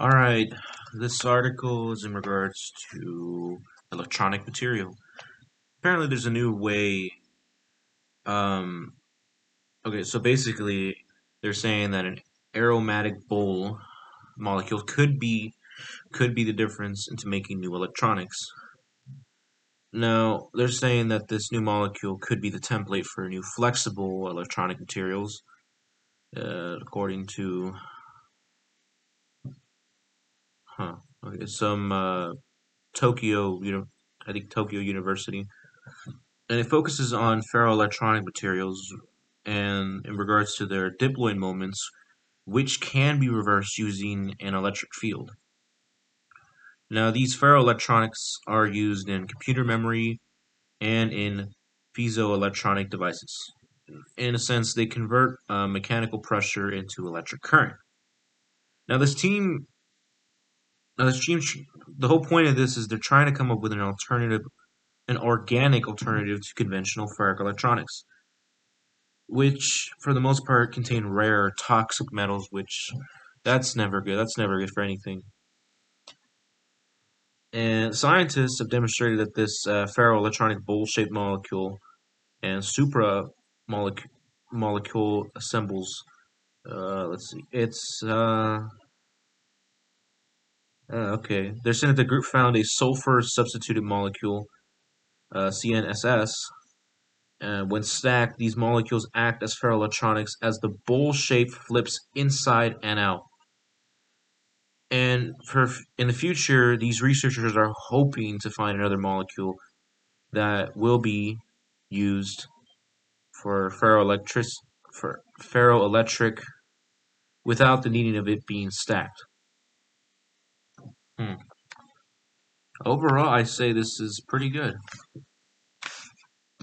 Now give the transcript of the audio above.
Alright, this article is in regards to electronic material. Apparently there's a new way, um, okay, so basically they're saying that an aromatic bowl molecule could be, could be the difference into making new electronics. Now, they're saying that this new molecule could be the template for new flexible electronic materials, uh, according to Huh. Okay. Some uh, Tokyo, you know, I think Tokyo University, and it focuses on ferroelectronic materials and in regards to their diploid moments, which can be reversed using an electric field. Now, these ferroelectronics are used in computer memory and in piezoelectronic devices. In a sense, they convert uh, mechanical pressure into electric current. Now, this team now, the stream, the whole point of this is they're trying to come up with an alternative, an organic alternative to conventional ferroelectronics, which for the most part contain rare toxic metals, which that's never good. That's never good for anything. And scientists have demonstrated that this uh, ferroelectronic bowl-shaped molecule and supra molecule molecule assembles. Uh, let's see. It's uh, uh, okay. They're saying that the group found a sulfur substituted molecule, uh, CNSS. Uh, when stacked, these molecules act as ferroelectronics as the bowl shape flips inside and out. And for in the future, these researchers are hoping to find another molecule that will be used for ferroelectric for ferroelectric without the needing of it being stacked. Hmm. Overall, I say this is pretty good.